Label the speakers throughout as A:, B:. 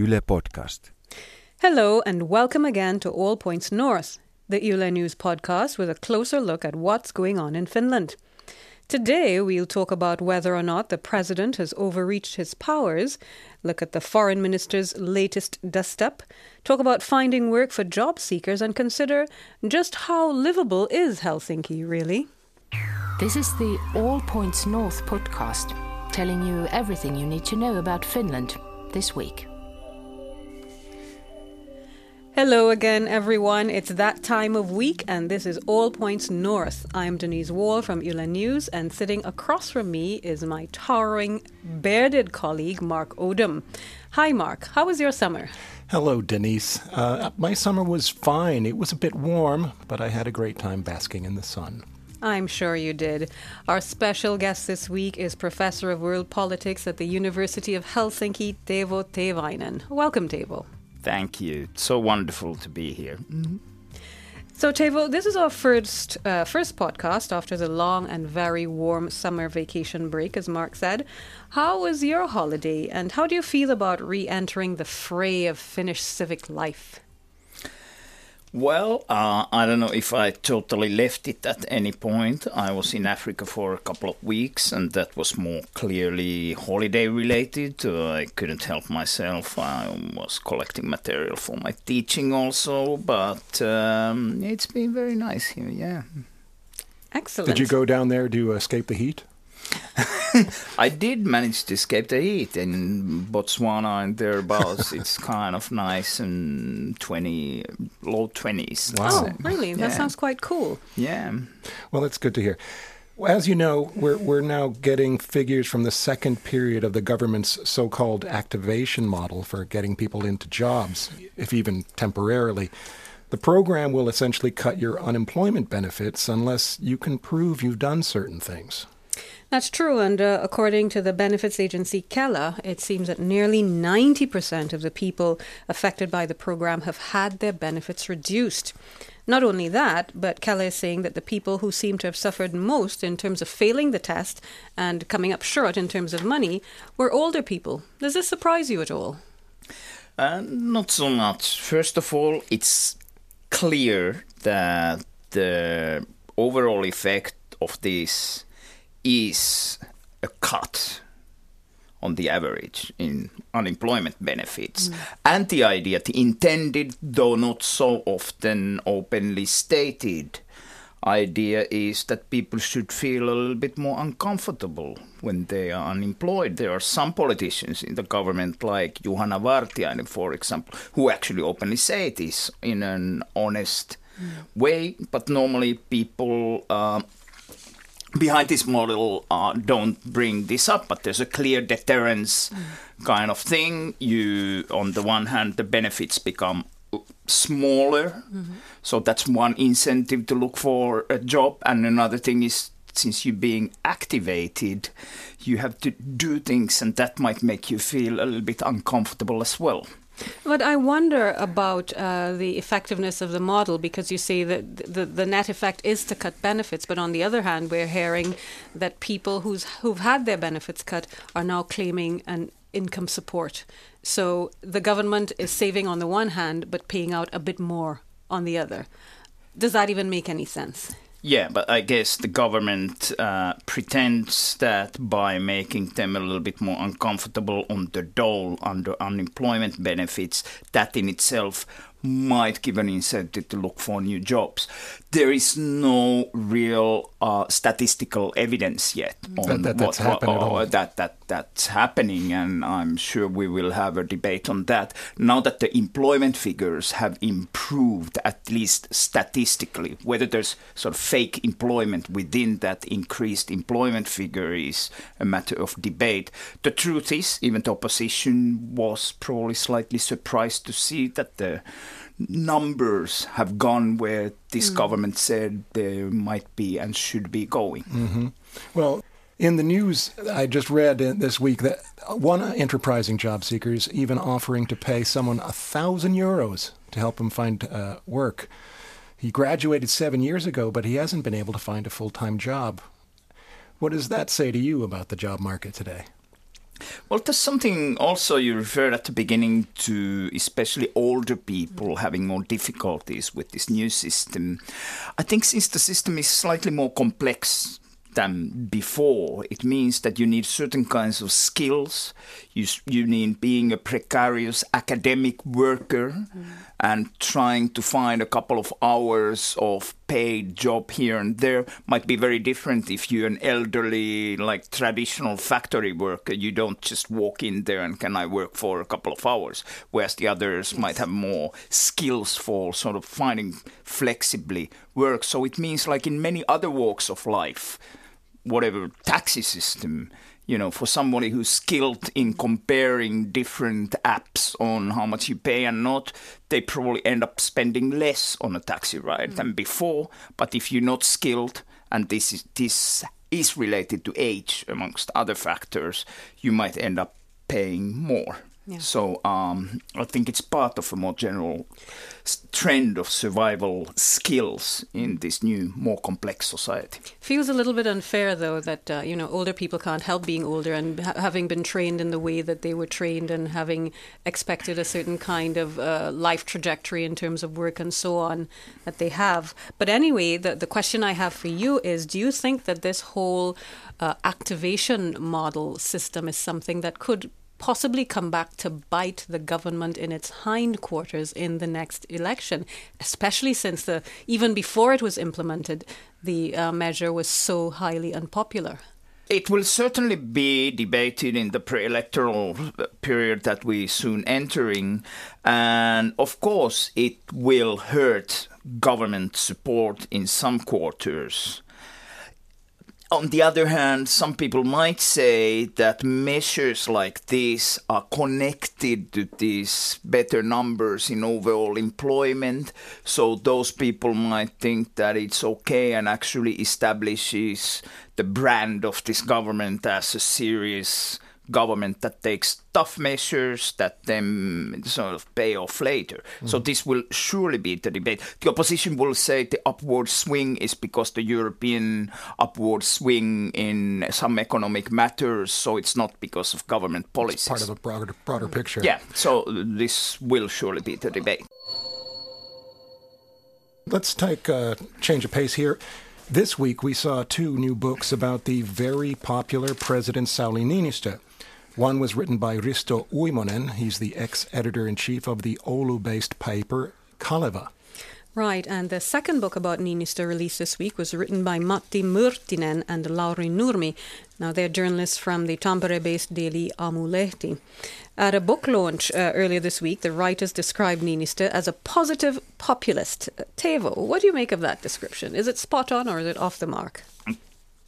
A: Yle Podcast.
B: Hello, and welcome again to All Points North, the Yle News podcast with a closer look at what's going on in Finland. Today, we'll talk about whether or not the president has overreached his powers, look at the foreign minister's latest dust up, talk about finding work for job seekers, and consider just how livable is Helsinki, really.
C: This is the All Points North podcast, telling you everything you need to know about Finland this week.
B: Hello again, everyone. It's that time of week, and this is All Points North. I'm Denise Wall from Yle News, and sitting across from me is my towering, bearded colleague, Mark Odom. Hi, Mark. How was your summer?
D: Hello, Denise. Uh, my summer was fine. It was a bit warm, but I had a great time basking in the sun.
B: I'm sure you did. Our special guest this week is Professor of World Politics at the University of Helsinki, Teivo Teivainen. Welcome, Teivo.
E: Thank you. It's so wonderful to be here. Mm-hmm.
B: So, Teivo, this is our first uh, first podcast after the long and very warm summer vacation break, as Mark said. How was your holiday, and how do you feel about re-entering the fray of Finnish civic life?
E: Well, uh, I don't know if I totally left it at any point. I was in Africa for a couple of weeks, and that was more clearly holiday related. Uh, I couldn't help myself. I was collecting material for my teaching also, but um, it's been very nice here, yeah.
B: Excellent.
D: Did you go down there to escape the heat?
E: I did manage to escape the heat in Botswana and thereabouts. it's kind of nice and 20, low 20s.
B: Wow. Oh, really? That yeah. sounds quite cool.
E: Yeah.
D: Well, that's good to hear. As you know, we're, we're now getting figures from the second period of the government's so called activation model for getting people into jobs, if even temporarily. The program will essentially cut your unemployment benefits unless you can prove you've done certain things.
B: That's true, and uh, according to the benefits agency Kela, it seems that nearly 90% of the people affected by the program have had their benefits reduced. Not only that, but Kela is saying that the people who seem to have suffered most in terms of failing the test and coming up short in terms of money were older people. Does this surprise you at all?
E: Uh, not so much. First of all, it's clear that the overall effect of this is a cut on the average in unemployment benefits. Mm. And the idea, the intended, though not so often openly stated, idea is that people should feel a little bit more uncomfortable when they are unemployed. There are some politicians in the government, like Juhana Vartiainen, for example, who actually openly say this in an honest mm. way. But normally people uh, behind this model uh, don't bring this up, but there's a clear deterrence kind of thing. You, on the one hand, the benefits become smaller, mm-hmm. so that's one incentive to look for a job, and another thing is since you're being activated, you have to do things, and that might make you feel a little bit uncomfortable as well.
B: But I wonder about uh, the effectiveness of the model because you say that the, the net effect is to cut benefits, but on the other hand, we're hearing that people who's, who've had their benefits cut are now claiming an income support. So the government is saving on the one hand, but paying out a bit more on the other. Does that even make any sense?
E: Yeah, but I guess the government uh, pretends that by making them a little bit more uncomfortable on the dole under unemployment benefits, that in itself might give an incentive to look for new jobs. There is no real uh, statistical evidence yet
D: on that, that, what, what,
E: that, that that's happening, and I'm sure we will have a debate on that. Now that the employment figures have improved, at least statistically, whether there's sort of fake employment within that increased employment figure is a matter of debate. The truth is, even the opposition was probably slightly surprised to see that the numbers have gone where this mm. government said they might be and should be going.
D: Mm-hmm. Well, in the news, I just read this week that one enterprising job seeker is even offering to pay someone a thousand euros to help him find uh, work. He graduated seven years ago, but he hasn't been able to find a full time job. What does that say to you about the job market today?
E: Well, there's something also you referred at the beginning to, especially older people having more difficulties with this new system. I think since the system is slightly more complex than before. It means that you need certain kinds of skills. You, you need being a precarious academic worker mm. And trying to find a couple of hours of paid job here and there might be very different if you're an elderly, like traditional factory worker. You don't just walk in there and can I work for a couple of hours, whereas the others might have more skills for sort of finding flexibly work. So it means like in many other walks of life, whatever taxi system you know for somebody who's skilled in comparing different apps on how much you pay and not they probably end up spending less on a taxi ride mm. than before but if you're not skilled and this is this is related to age amongst other factors you might end up paying more yeah. So um, I think it's part of a more general trend of survival skills in this new, more complex society.
B: Feels a little bit unfair, though, that uh, you know older people can't help being older and ha- having been trained in the way that they were trained and having expected a certain kind of uh, life trajectory in terms of work and so on that they have. But anyway, the the question I have for you is: Do you think that this whole uh, activation model system is something that could possibly come back to bite the government in its hindquarters in the next election, especially since the even before it was implemented, the uh, measure was so highly unpopular.
E: It will certainly be debated in the pre-electoral period that we soon entering, and of course it will hurt government support in some quarters on the other hand, some people might say that measures like this are connected to these better numbers in overall employment. So those people might think that it's okay and actually establishes the brand of this government as a serious government that takes tough measures that then sort of pay off later. Mm. So this will surely be the debate. The opposition will say the upward swing is because the European upward swing in some economic matters, so it's not because of government policies. It's
D: part of a broader, broader picture.
E: Yeah, so this will surely be the debate.
D: Let's take a change of pace here. This week we saw two new books about the very popular President Sauli Niinistö. One was written by Risto Uimonen. He's the ex editor in chief of the Oulu based paper Kaleva.
B: Right, and the second book about Niinistö released this week was written by Matti Myrttinen and Lauri Nurmi. Now, they're journalists from the Tampere based daily Aamulehti. At a book launch uh, earlier this week, the writers described Niinistö as a positive populist. Uh, Teivo, what do you make of that description? Is it spot on or is it off the mark?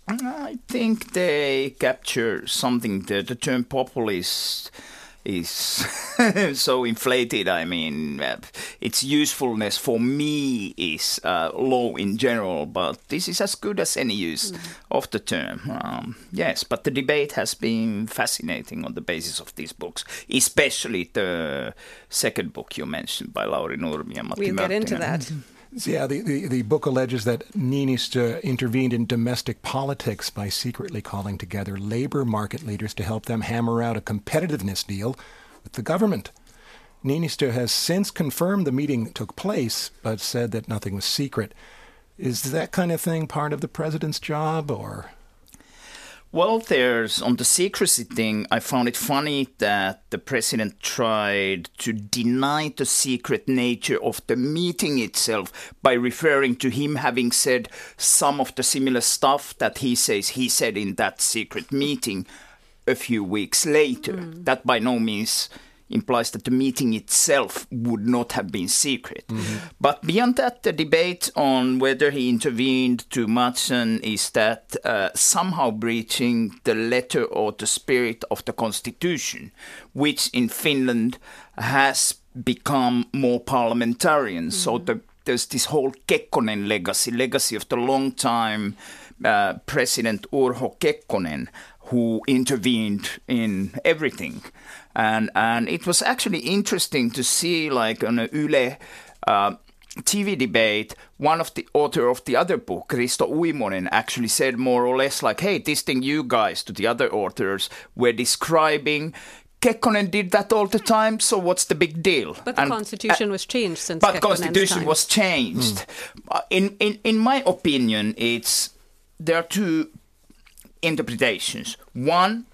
E: I think they capture something. The, the term populist is so inflated. I mean, uh, its usefulness for me is uh, low in general, but this is as good as any use mm. of the term. Um, yes, but the debate has been fascinating on the basis of these books, especially the second book you mentioned by Lauri Nurmi and Matti
B: We'll get into that.
D: Yeah, the, the, the, book alleges that Niinistö intervened in domestic politics by secretly calling together labor market leaders to help them hammer out a competitiveness deal with the government. Niinistö has since confirmed the meeting took place, but said that nothing was secret. Is that kind of thing part of the president's job, or
E: well, there's on the secrecy thing, I found it funny that the president tried to deny the secret nature of the meeting itself by referring to him having said some of the similar stuff that he says he said in that secret meeting a few weeks later. Mm. That by no means implies that the meeting itself would not have been secret. Mm-hmm. But beyond that, the debate on whether he intervened too much and is that uh, somehow breaching the letter or the spirit of the constitution, which in Finland has become more parliamentarian. Mm-hmm. So the, there's this whole Kekkonen legacy, legacy of the long time uh, President Urho Kekkonen, who intervened in everything and and it was actually interesting to see like on a Yle uh, TV debate, one of the author of the other book, Risto Uimonen, actually said more or less like, "Hey, this thing you guys to the other authors were describing." Kekkonen did that all the time, so what's the big deal?
B: But the and, constitution uh, was changed since.
E: But the constitution
B: time.
E: was changed. Mm. in in in my opinion, it's there are two interpretations. One,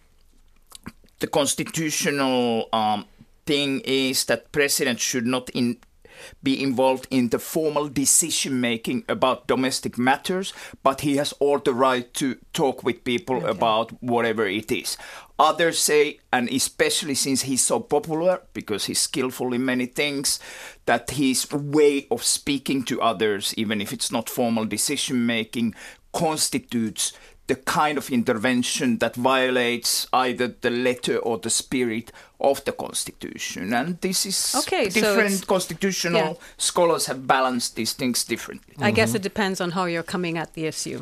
E: the constitutional um, thing is that president should not in, be involved in the formal decision making about domestic matters, but he has all the right to talk with people okay. about whatever it is. Others say, and especially since he's so popular, because he's skillful in many things, that his way of speaking to others, even if it's not formal decision making, constitutes the kind of intervention that violates either the letter or the spirit of the constitution and this is okay, different so constitutional yeah. scholars have balanced these things differently
B: i mm-hmm. guess it depends on how you're coming at the issue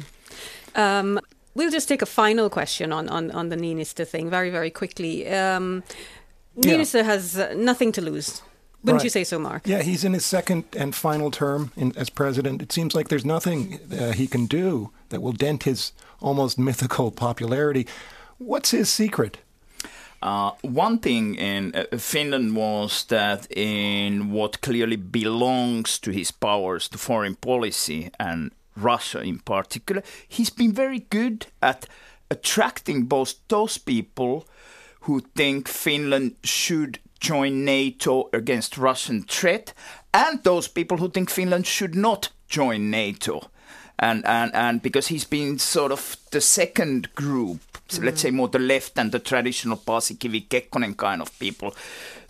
B: um, we'll just take a final question on, on, on the Niinistö thing very very quickly um, Niinistö yeah. has uh, nothing to lose wouldn't right. you say so, Mark?
D: Yeah, he's in his second and final term in, as president. It seems like there's nothing uh, he can do that will dent his almost mythical popularity. What's his secret?
E: Uh, one thing in uh, Finland was that in what clearly belongs to his powers, to foreign policy and Russia in particular, he's been very good at attracting both those people who think Finland should join NATO against Russian threat, and those people who think Finland should not join NATO. And, and, and because he's been sort of the second group, so mm let's say more the left and the traditional Paasikivi Kekkonen kind of people,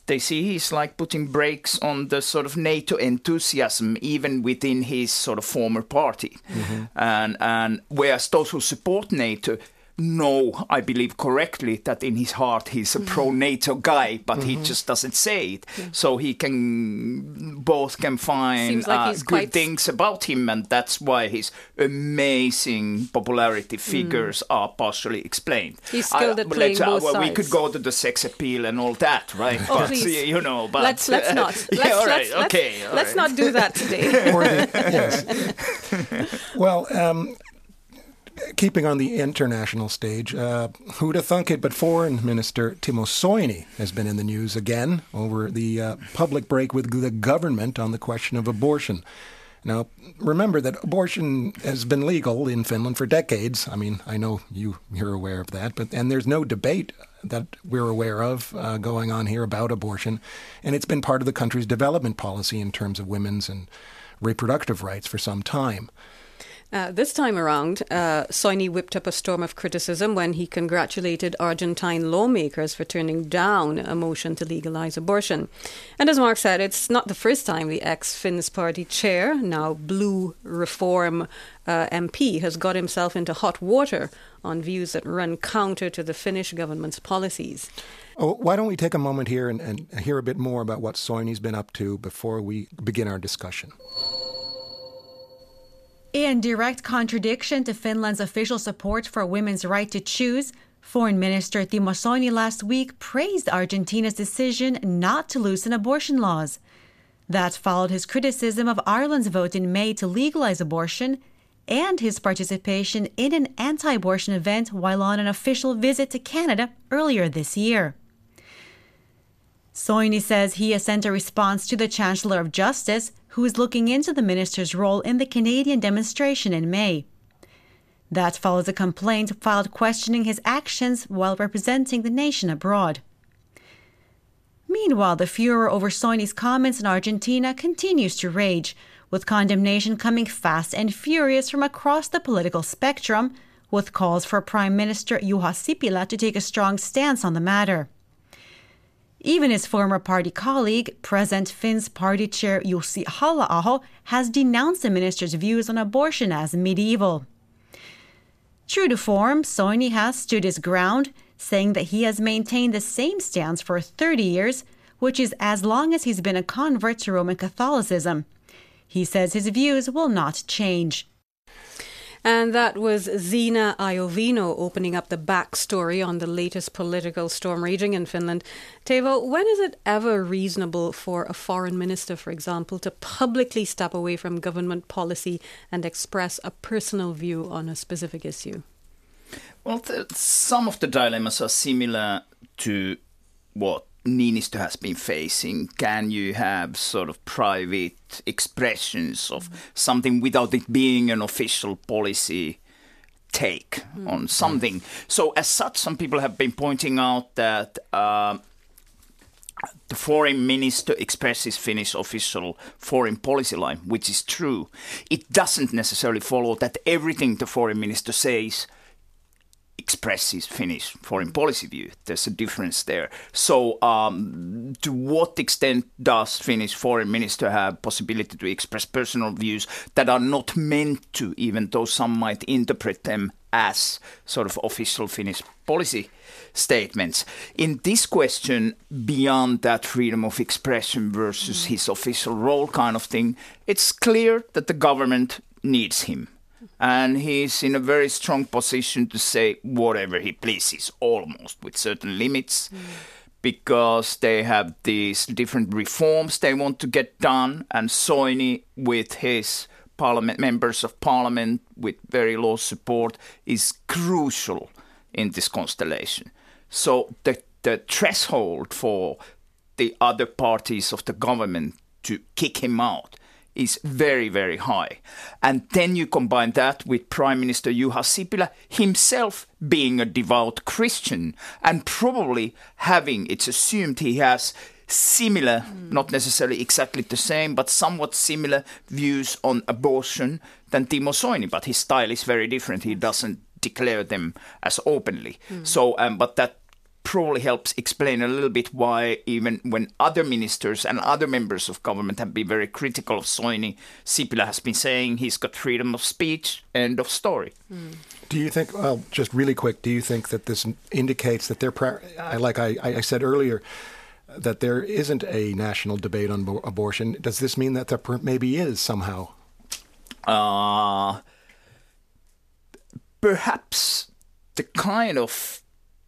E: they see he's like putting brakes on the sort of NATO enthusiasm even within his sort of former party. Mm-hmm. And, and whereas those who support NATO know, I believe correctly, that in his heart he's a mm-hmm. pro NATO guy, but mm-hmm. he just doesn't say it. Yeah. So he can both can find like uh, good quite... things about him, and that's why his amazing popularity figures mm. are partially explained.
B: He's skilled uh, at playing both
E: well,
B: sides.
E: We could go to the sex appeal and all that, right?
B: Oh, but, please.
E: you know, but
B: let's let's not. Let's, yeah, all right, let's, okay, let's, let's not do that today.
D: yes. well, um, keeping on the international stage, uh, who'd have thunk it? But Foreign Minister Timo Soini has been in the news again over the uh, public break with the government on the question of abortion. Now, remember that abortion has been legal in Finland for decades. I mean, I know you you're aware of that, but and there's no debate that we're aware of uh, going on here about abortion, and it's been part of the country's development policy in terms of women's and reproductive rights for some time.
B: Uh, this time around, uh, Soini whipped up a storm of criticism when he congratulated Argentine lawmakers for turning down a motion to legalize abortion. And as Mark said, it's not the first time the ex Finns Party chair, now Blue Reform uh, MP, has got himself into hot water on views that run counter to the Finnish government's policies.
D: Oh, why don't we take a moment here and, and hear a bit more about what Soini's been up to before we begin our discussion?
A: In direct contradiction to Finland's official support for women's right to choose, Foreign Minister Timo Soini last week praised Argentina's decision not to loosen abortion laws. That followed his criticism of Ireland's vote in May to legalize abortion and his participation in an anti abortion event while on an official visit to Canada earlier this year. Soini says he has sent a response to the Chancellor of Justice, who is looking into the minister's role in the Canadian demonstration in May. That follows a complaint filed questioning his actions while representing the nation abroad. Meanwhile, the furor over Soini's comments in Argentina continues to rage, with condemnation coming fast and furious from across the political spectrum, with calls for Prime Minister Juha Sipilä to take a strong stance on the matter. Even his former party colleague, present Finns party chair Jussi Halla-aho has denounced the minister's views on abortion as medieval. True to form, Soini has stood his ground, saying that he has maintained the same stance for 30 years, which is as long as he's been a convert to Roman Catholicism. He says his views will not change.
B: And that was Zina Iovino opening up the backstory on the latest political storm raging in Finland. Teivo, when is it ever reasonable for a foreign minister, for example, to publicly step away from government policy and express a personal view on a specific issue?
E: Well, the, some of the dilemmas are similar to what Niinistö has been facing. Can you have sort of private expressions of something without it being an official policy take mm. on something? So, as such, some people have been pointing out that. Uh, the foreign minister expresses Finnish official foreign policy line, which is true. It doesn't necessarily follow that everything the foreign minister says expresses Finnish foreign policy view. There's a difference there. So, um, to what extent does Finnish foreign minister have possibility to express personal views that are not meant to, even though some might interpret them as sort of official Finnish policy statements. In this question, beyond that freedom of expression versus his official role kind of thing, it's clear that the government needs him and he's in a very strong position to say whatever he pleases, almost with certain limits, mm. because they have these different reforms they want to get done, and Soini, with his parliament members of parliament with very low support, is crucial in this constellation. So the the threshold for the other parties of the government to kick him out is very, very high. And then you combine that with Prime Minister Juha Sipilä himself being a devout Christian and probably having, it's assumed he has similar, mm. not necessarily exactly the same, but somewhat similar views on abortion than Timo Soini, but his style is very different. He doesn't declare them as openly. Mm. So, um, but that probably helps explain a little bit why even when other ministers and other members of government have been very critical of Soini, Sipilä has been saying he's got freedom of speech, end of story. Mm.
D: Do you think, well, just really quick, do you think that this indicates that they're, like I, I said earlier, that there isn't a national debate on abortion? Does this mean that there maybe is somehow? Uh,
E: perhaps the kind of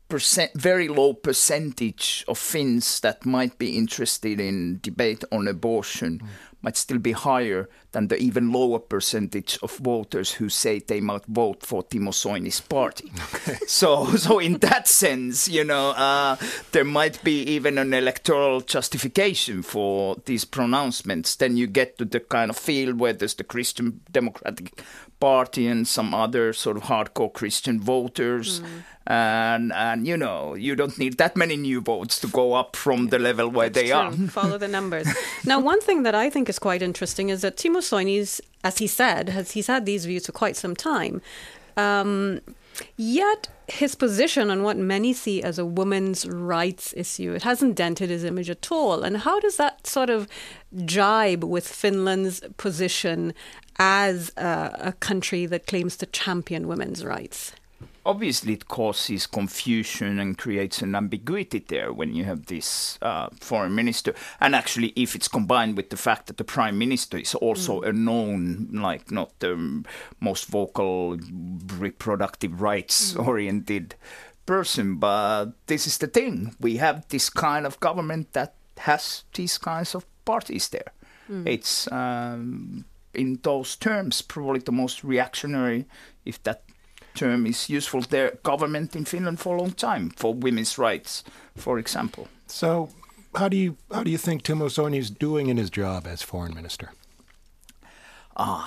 E: percent, very low percentage of Finns that might be interested in debate on abortion mm. might still be higher than the even lower percentage of voters who say they might vote for Timo Soini's party. Okay. So, so in that sense, you know, uh, there might be even an electoral justification for these pronouncements. Then you get to the kind of field where there's the Christian Democratic Party and some other sort of hardcore Christian voters. Mm and and you know you don't need that many new votes to go up from the level where
B: That's
E: they
B: true.
E: are.
B: Follow the numbers. now, one thing that I think is quite interesting is that Timo Soini's, as he said, has he's had these views for quite some time. Um, Yet his position on what many see as a women's rights issue, it hasn't dented his image at all. And how does that sort of jibe with Finland's position as a, a country that claims to champion women's rights?
E: Obviously it causes confusion and creates an ambiguity there when you have this uh, foreign minister and actually if it's combined with the fact that the prime minister is also mm. a known like not the most vocal reproductive rights mm. oriented person but this is the thing we have this kind of government that has these kinds of parties there mm. it's um, in those terms probably the most reactionary if that term is useful there government in Finland for a long time for women's rights, for example.
D: So, how do you how do you think Timo Soini is doing in his job as foreign minister?
E: Ah,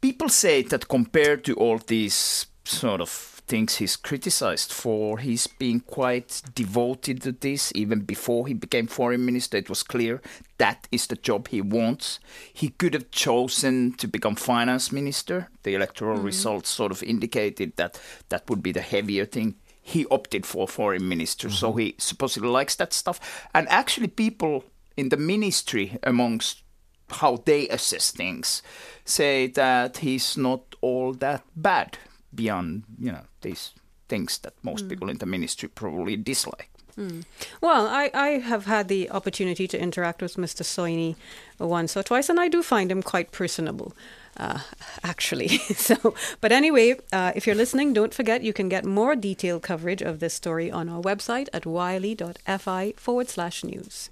E: people say that compared to all these sort of things he's criticized for. He's been quite devoted to this. Even before he became foreign minister, it was clear that is the job he wants. He could have chosen to become finance minister. The electoral mm-hmm. results sort of indicated that that would be the heavier thing. He opted for foreign minister, mm-hmm. so he supposedly likes that stuff. And actually, people in the ministry, amongst how they assess things, say that he's not all that bad beyond you know these things that most mm. people in the ministry probably dislike.
B: Mm. Well, I, I have had the opportunity to interact with Mr. Soini once or twice, and I do find him quite personable. uh, actually. so, but anyway, uh, if you're listening, don't forget you can get more detailed coverage of this story on our website at yle.fi forward slash news.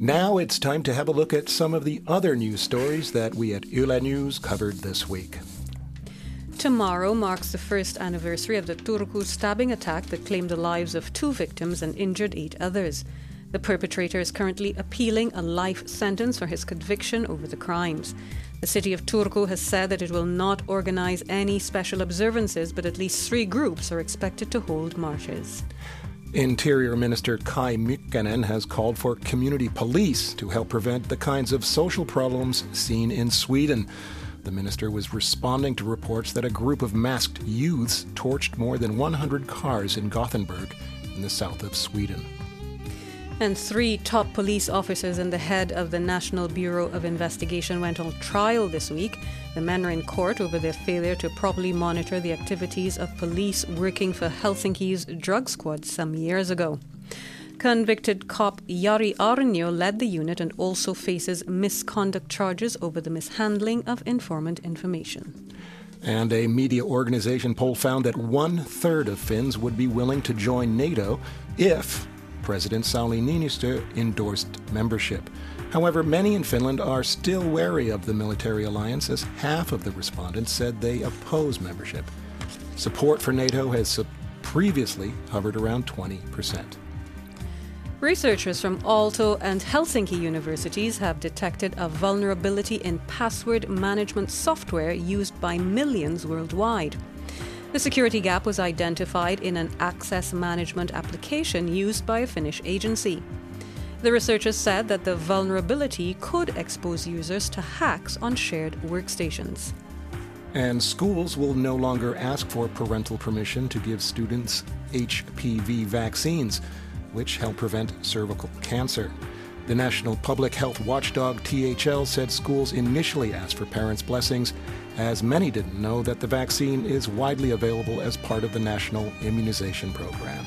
D: Now it's time to have a look at some of the other news stories that we at Yle News covered this week.
B: Tomorrow marks the first anniversary of the Turku stabbing attack that claimed the lives of two victims and injured eight others. The perpetrator is currently appealing a life sentence for his conviction over the crimes. The city of Turku has said that it will not organize any special observances, but at least three groups are expected to hold marches.
D: Interior Minister Kai Mykkänen has called for community police to help prevent the kinds of social problems seen in Sweden. The minister was responding to reports that a group of masked youths torched more than 100 cars in Gothenburg in the south of Sweden.
B: And three top police officers and the head of the National Bureau of Investigation went on trial this week. The men are in court over their failure to properly monitor the activities of police working for Helsinki's drug squad some years ago. Convicted cop Jari Aarnio led the unit and also faces misconduct charges over the mishandling of informant information.
D: And a media organization poll found that one third of Finns would be willing to join NATO if President Sauli Niinistö endorsed membership. However, many in Finland are still wary of the military alliance, as half of the respondents said they oppose membership. Support for NATO has previously hovered around 20%.
B: Researchers from Aalto and Helsinki universities have detected a vulnerability in password management software used by millions worldwide. The security gap was identified in an access management application used by a Finnish agency. The researchers said that the vulnerability could expose users to hacks on shared workstations.
D: And schools will no longer ask for parental permission to give students HPV vaccines, which help prevent cervical cancer. The National Public Health Watchdog THL said schools initially asked for parents' blessings, as many didn't know that the vaccine is widely available as part of the national immunization program.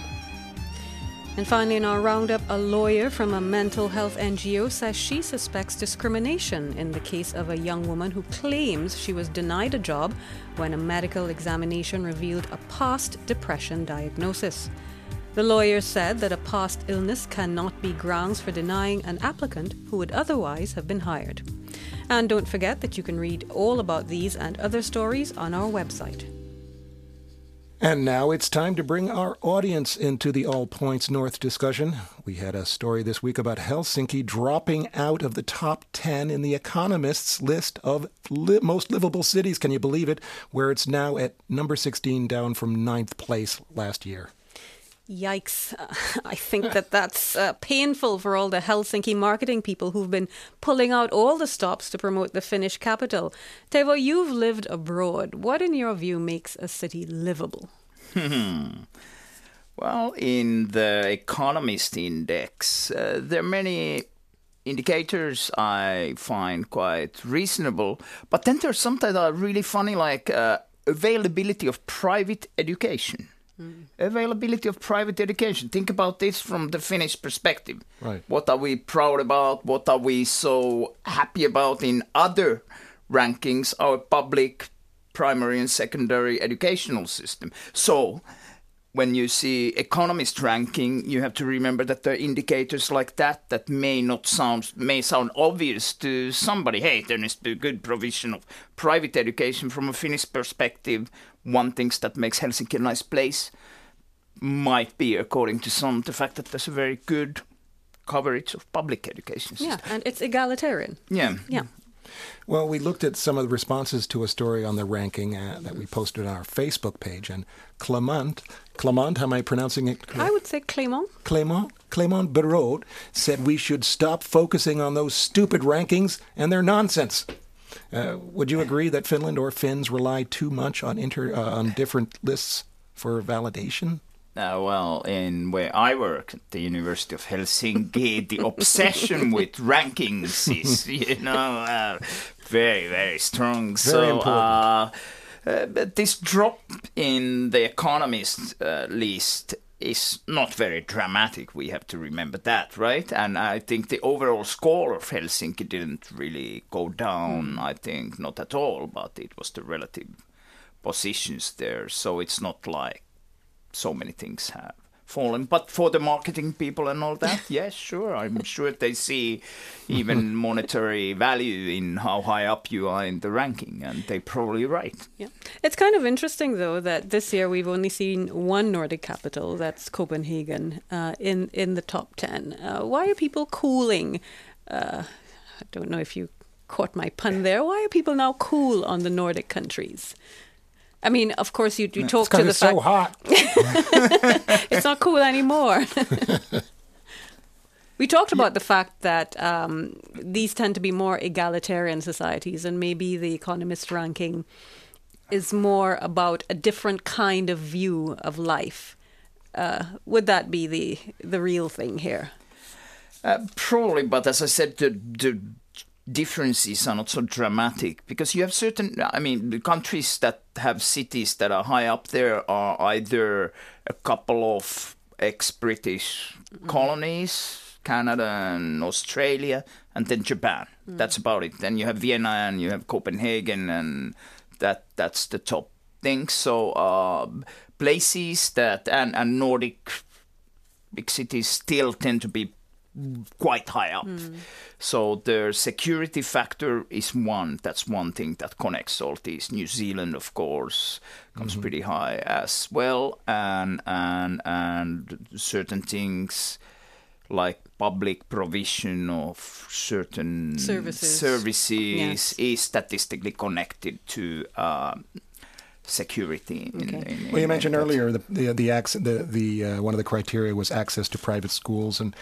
B: And finally, in our roundup, a lawyer from a mental health NGO says she suspects discrimination in the case of a young woman who claims she was denied a job when a medical examination revealed a past depression diagnosis. The lawyer said that a past illness cannot be grounds for denying an applicant who would otherwise have been hired. And don't forget that you can read all about these and other stories on our website.
D: And now it's time to bring our audience into the All Points North discussion. We had a story this week about Helsinki dropping out of the top 10 in the Economist's list of li- most livable cities. Can you believe it? Where it's now at number 16, down from ninth place last year.
B: Yikes. I think that that's uh, painful for all the Helsinki marketing people who've been pulling out all the stops to promote the Finnish capital. Teuvo, you've lived abroad. What, in your view, makes a city livable?
E: well, in the Economist Index, uh, there are many indicators I find quite reasonable, but then there's something that are really funny, like uh, availability of private education. Mm. Availability of private education. Think about this from the Finnish perspective.
D: Right.
E: What are we proud about? What are we so happy about in other rankings? Our public, primary, and secondary educational system. So, when you see economist ranking, you have to remember that there are indicators like that that may not sound may sound obvious to somebody. Hey, there needs to be good provision of private education from a Finnish perspective. One thing that makes Helsinki a nice place might be, according to some, the fact that there's a very good coverage of public education system.
B: Yeah, and it's egalitarian.
E: Yeah.
B: Yeah.
D: Well, we looked at some of the responses to a story on the ranking uh, that we posted on our Facebook page, and Clement, Clement, how am I pronouncing it correct?
B: I would say Clément.
D: Clément, Clément Barraud said we should stop focusing on those stupid rankings and their nonsense. Uh, would you agree that Finland or Finns rely too much on inter uh, on different lists for validation?
E: Uh, well, in where I work at the University of Helsinki, the obsession with rankings is, you know, uh, very, very strong.
D: Very
E: so,
D: important.
E: Uh, but this drop in the Economist uh, list is not very dramatic. We have to remember that, right? And I think the overall score of Helsinki didn't really go down. I think not at all, but it was the relative positions there. So it's not like so many things have fallen. But for the marketing people and all that, yes, sure. I'm sure they see even monetary value in how high up you are in the ranking, and they're probably right.
B: Yeah. It's kind of interesting, though, that this year we've only seen one Nordic capital, that's Copenhagen, uh, in, in the top 10. Uh, why are people cooling? Uh, I don't know if you caught my pun there. Why are people now cool on the Nordic countries? I mean, of course, you, you talk
D: It's 'cause
B: to the fact.
D: it's so hot.
B: it's not cool anymore. we talked about the fact that um, these tend to be more egalitarian societies, and maybe the Economist ranking is more about a different kind of view of life. Uh, would that be the the real thing here?
E: Uh, probably, but as I said, the, the differences are not so dramatic because you have certain. I mean, the countries that have cities that are high up there are either a couple of ex-British colonies, Canada and Australia, and then Japan. That's about it. Then you have Vienna and you have Copenhagen, and that that's the top thing. So uh, places that and and Nordic big cities still tend to be quite high up. So the security factor is one. That's one thing that connects all these. New Zealand, of course, comes pretty high as well, and and and certain things like public provision of certain
B: Services.
E: services
B: Yes.
E: is statistically connected to um, security. In,
B: Okay.
E: in-
D: Well, you mentioned earlier the the the, the, the uh, one of the criteria was access to private schools, and, and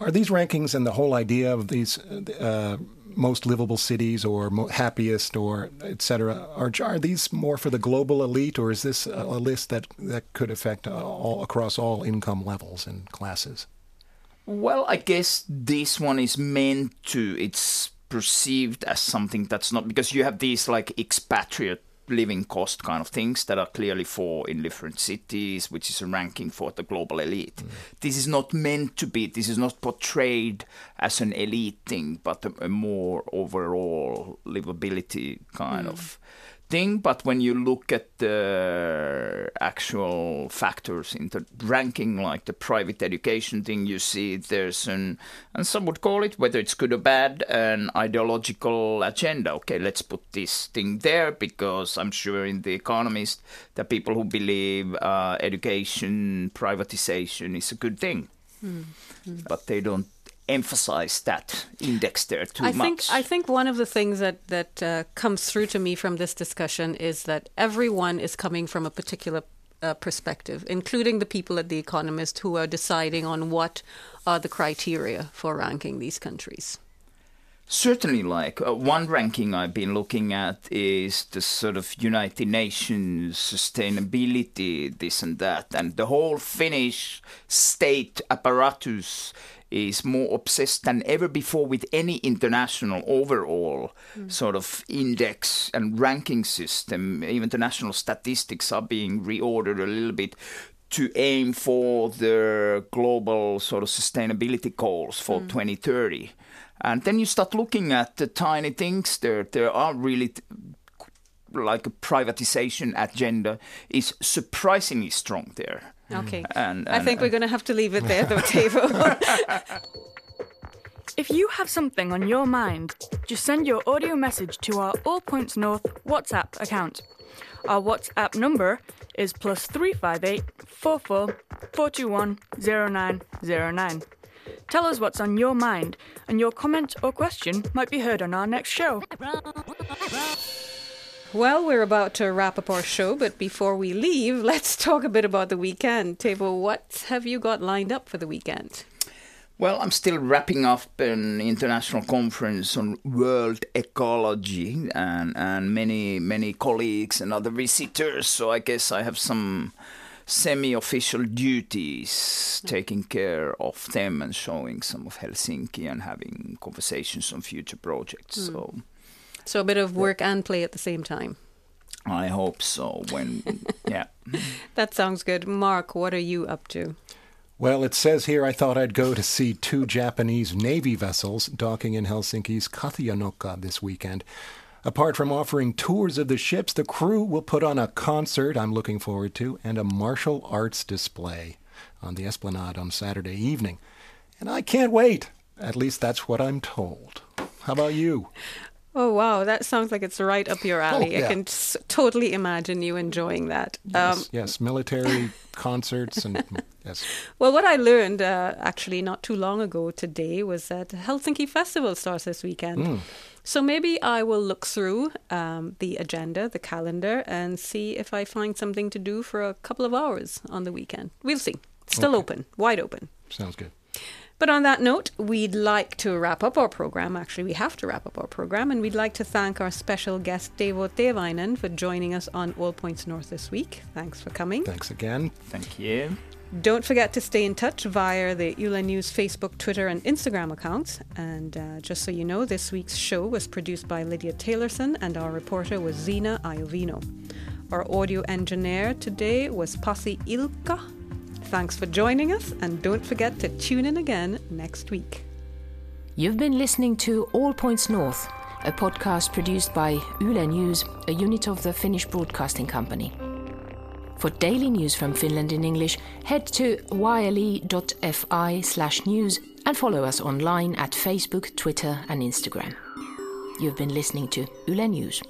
D: are these rankings and the whole idea of these uh, most livable cities or happiest or et cetera are are these more for the global elite, or is this a, a list that that could affect uh, all across all income levels and classes?
E: Well, I guess this one is meant to. It's perceived as something that's not because you have these like expatriate living cost kind of things that are clearly for in different cities, which is a ranking for the global elite. Mm. This is not meant to be. This is not portrayed as an elite thing, but a, a more overall livability kind mm. of thing. But when you look at the actual factors in the ranking, like the private education thing, you see there's an, and some would call it, whether it's good or bad, an ideological agenda. Okay, let's put this thing there because I'm sure in The Economist, the people who believe uh, education privatization is a good thing. But they don't emphasize that index there too
B: I
E: much.
B: think I think one of the things that that uh, comes through to me from this discussion is that everyone is coming from a particular uh, perspective, including the people at the Economist who are deciding on what are the criteria for ranking these countries.
E: Certainly, like uh, one ranking I've been looking at is the sort of United Nations sustainability, this and that, and the whole Finnish state apparatus is more obsessed than ever before with any international overall sort of index and ranking system. Even the national statistics are being reordered a little bit to aim for the global sort of sustainability goals for mm. 2030. And then you start looking at the tiny things there. There are really t- like a privatization agenda is surprisingly strong there.
B: Okay.
E: And,
B: I
E: and-
B: think we're going to have to leave it there, though, Teivo.
F: If you have something on your mind, just send your audio message to our All Points North WhatsApp account. Our WhatsApp number is plus 358 44 421 0909. Tell us what's on your mind, and your comment or question might be heard on our next show.
B: well, we're about to wrap up our show, but before we leave, let's talk a bit about the weekend. Teivo, what have you got lined up for the weekend?
E: Well, I'm still wrapping up an international conference on world ecology and, and many, many colleagues and other visitors. So I guess I have some semi official duties taking care of them and showing some of Helsinki and having conversations on future projects. Hmm. So
B: So a bit of work and play at the same time.
E: I hope so. When yeah,
B: That sounds good. Mark, what are you up to?
D: Well, it says here I thought I'd go to see two Japanese Navy vessels docking in Helsinki's Katajanokka this weekend. Apart from offering tours of the ships, the crew will put on a concert I'm looking forward to and a martial arts display on the Esplanade on Saturday evening. And I can't wait. At least that's what I'm told. How about you?
B: Oh, wow. That sounds like it's right up your alley.
D: Oh, yeah.
B: I can s- totally imagine you enjoying that. Um,
D: Yes, yes, military concerts and yes.
B: Well, what I learned uh, actually not too long ago today was that Helsinki Festival starts this weekend. So maybe I will look through um, the agenda, the calendar, and see if I find something to do for a couple of hours on the weekend. We'll see. Still
D: Okay.
B: open, wide open.
D: Sounds good.
B: But on that note, we'd like to wrap up our program. Actually, we have to wrap up our program, and we'd like to thank our special guest, Teivo Teivainen, for joining us on All Points North this week. Thanks for coming.
D: Thanks again.
E: thank you.
B: Don't forget to stay in touch via the Yle News Facebook, Twitter, and Instagram accounts. And uh, just so you know, this week's show was produced by Lydia Taylorson, and our reporter was Zena Iovino. Our audio engineer today was Pasi Ilka. Thanks for joining us, and don't forget to tune in again next week.
C: You've been listening to All Points North, a podcast produced by Yle News, a unit of the Finnish Broadcasting Company. For daily news from Finland in English, head to yle.fi slash news and follow us online at Facebook, Twitter, and Instagram. You've been listening to Yle News.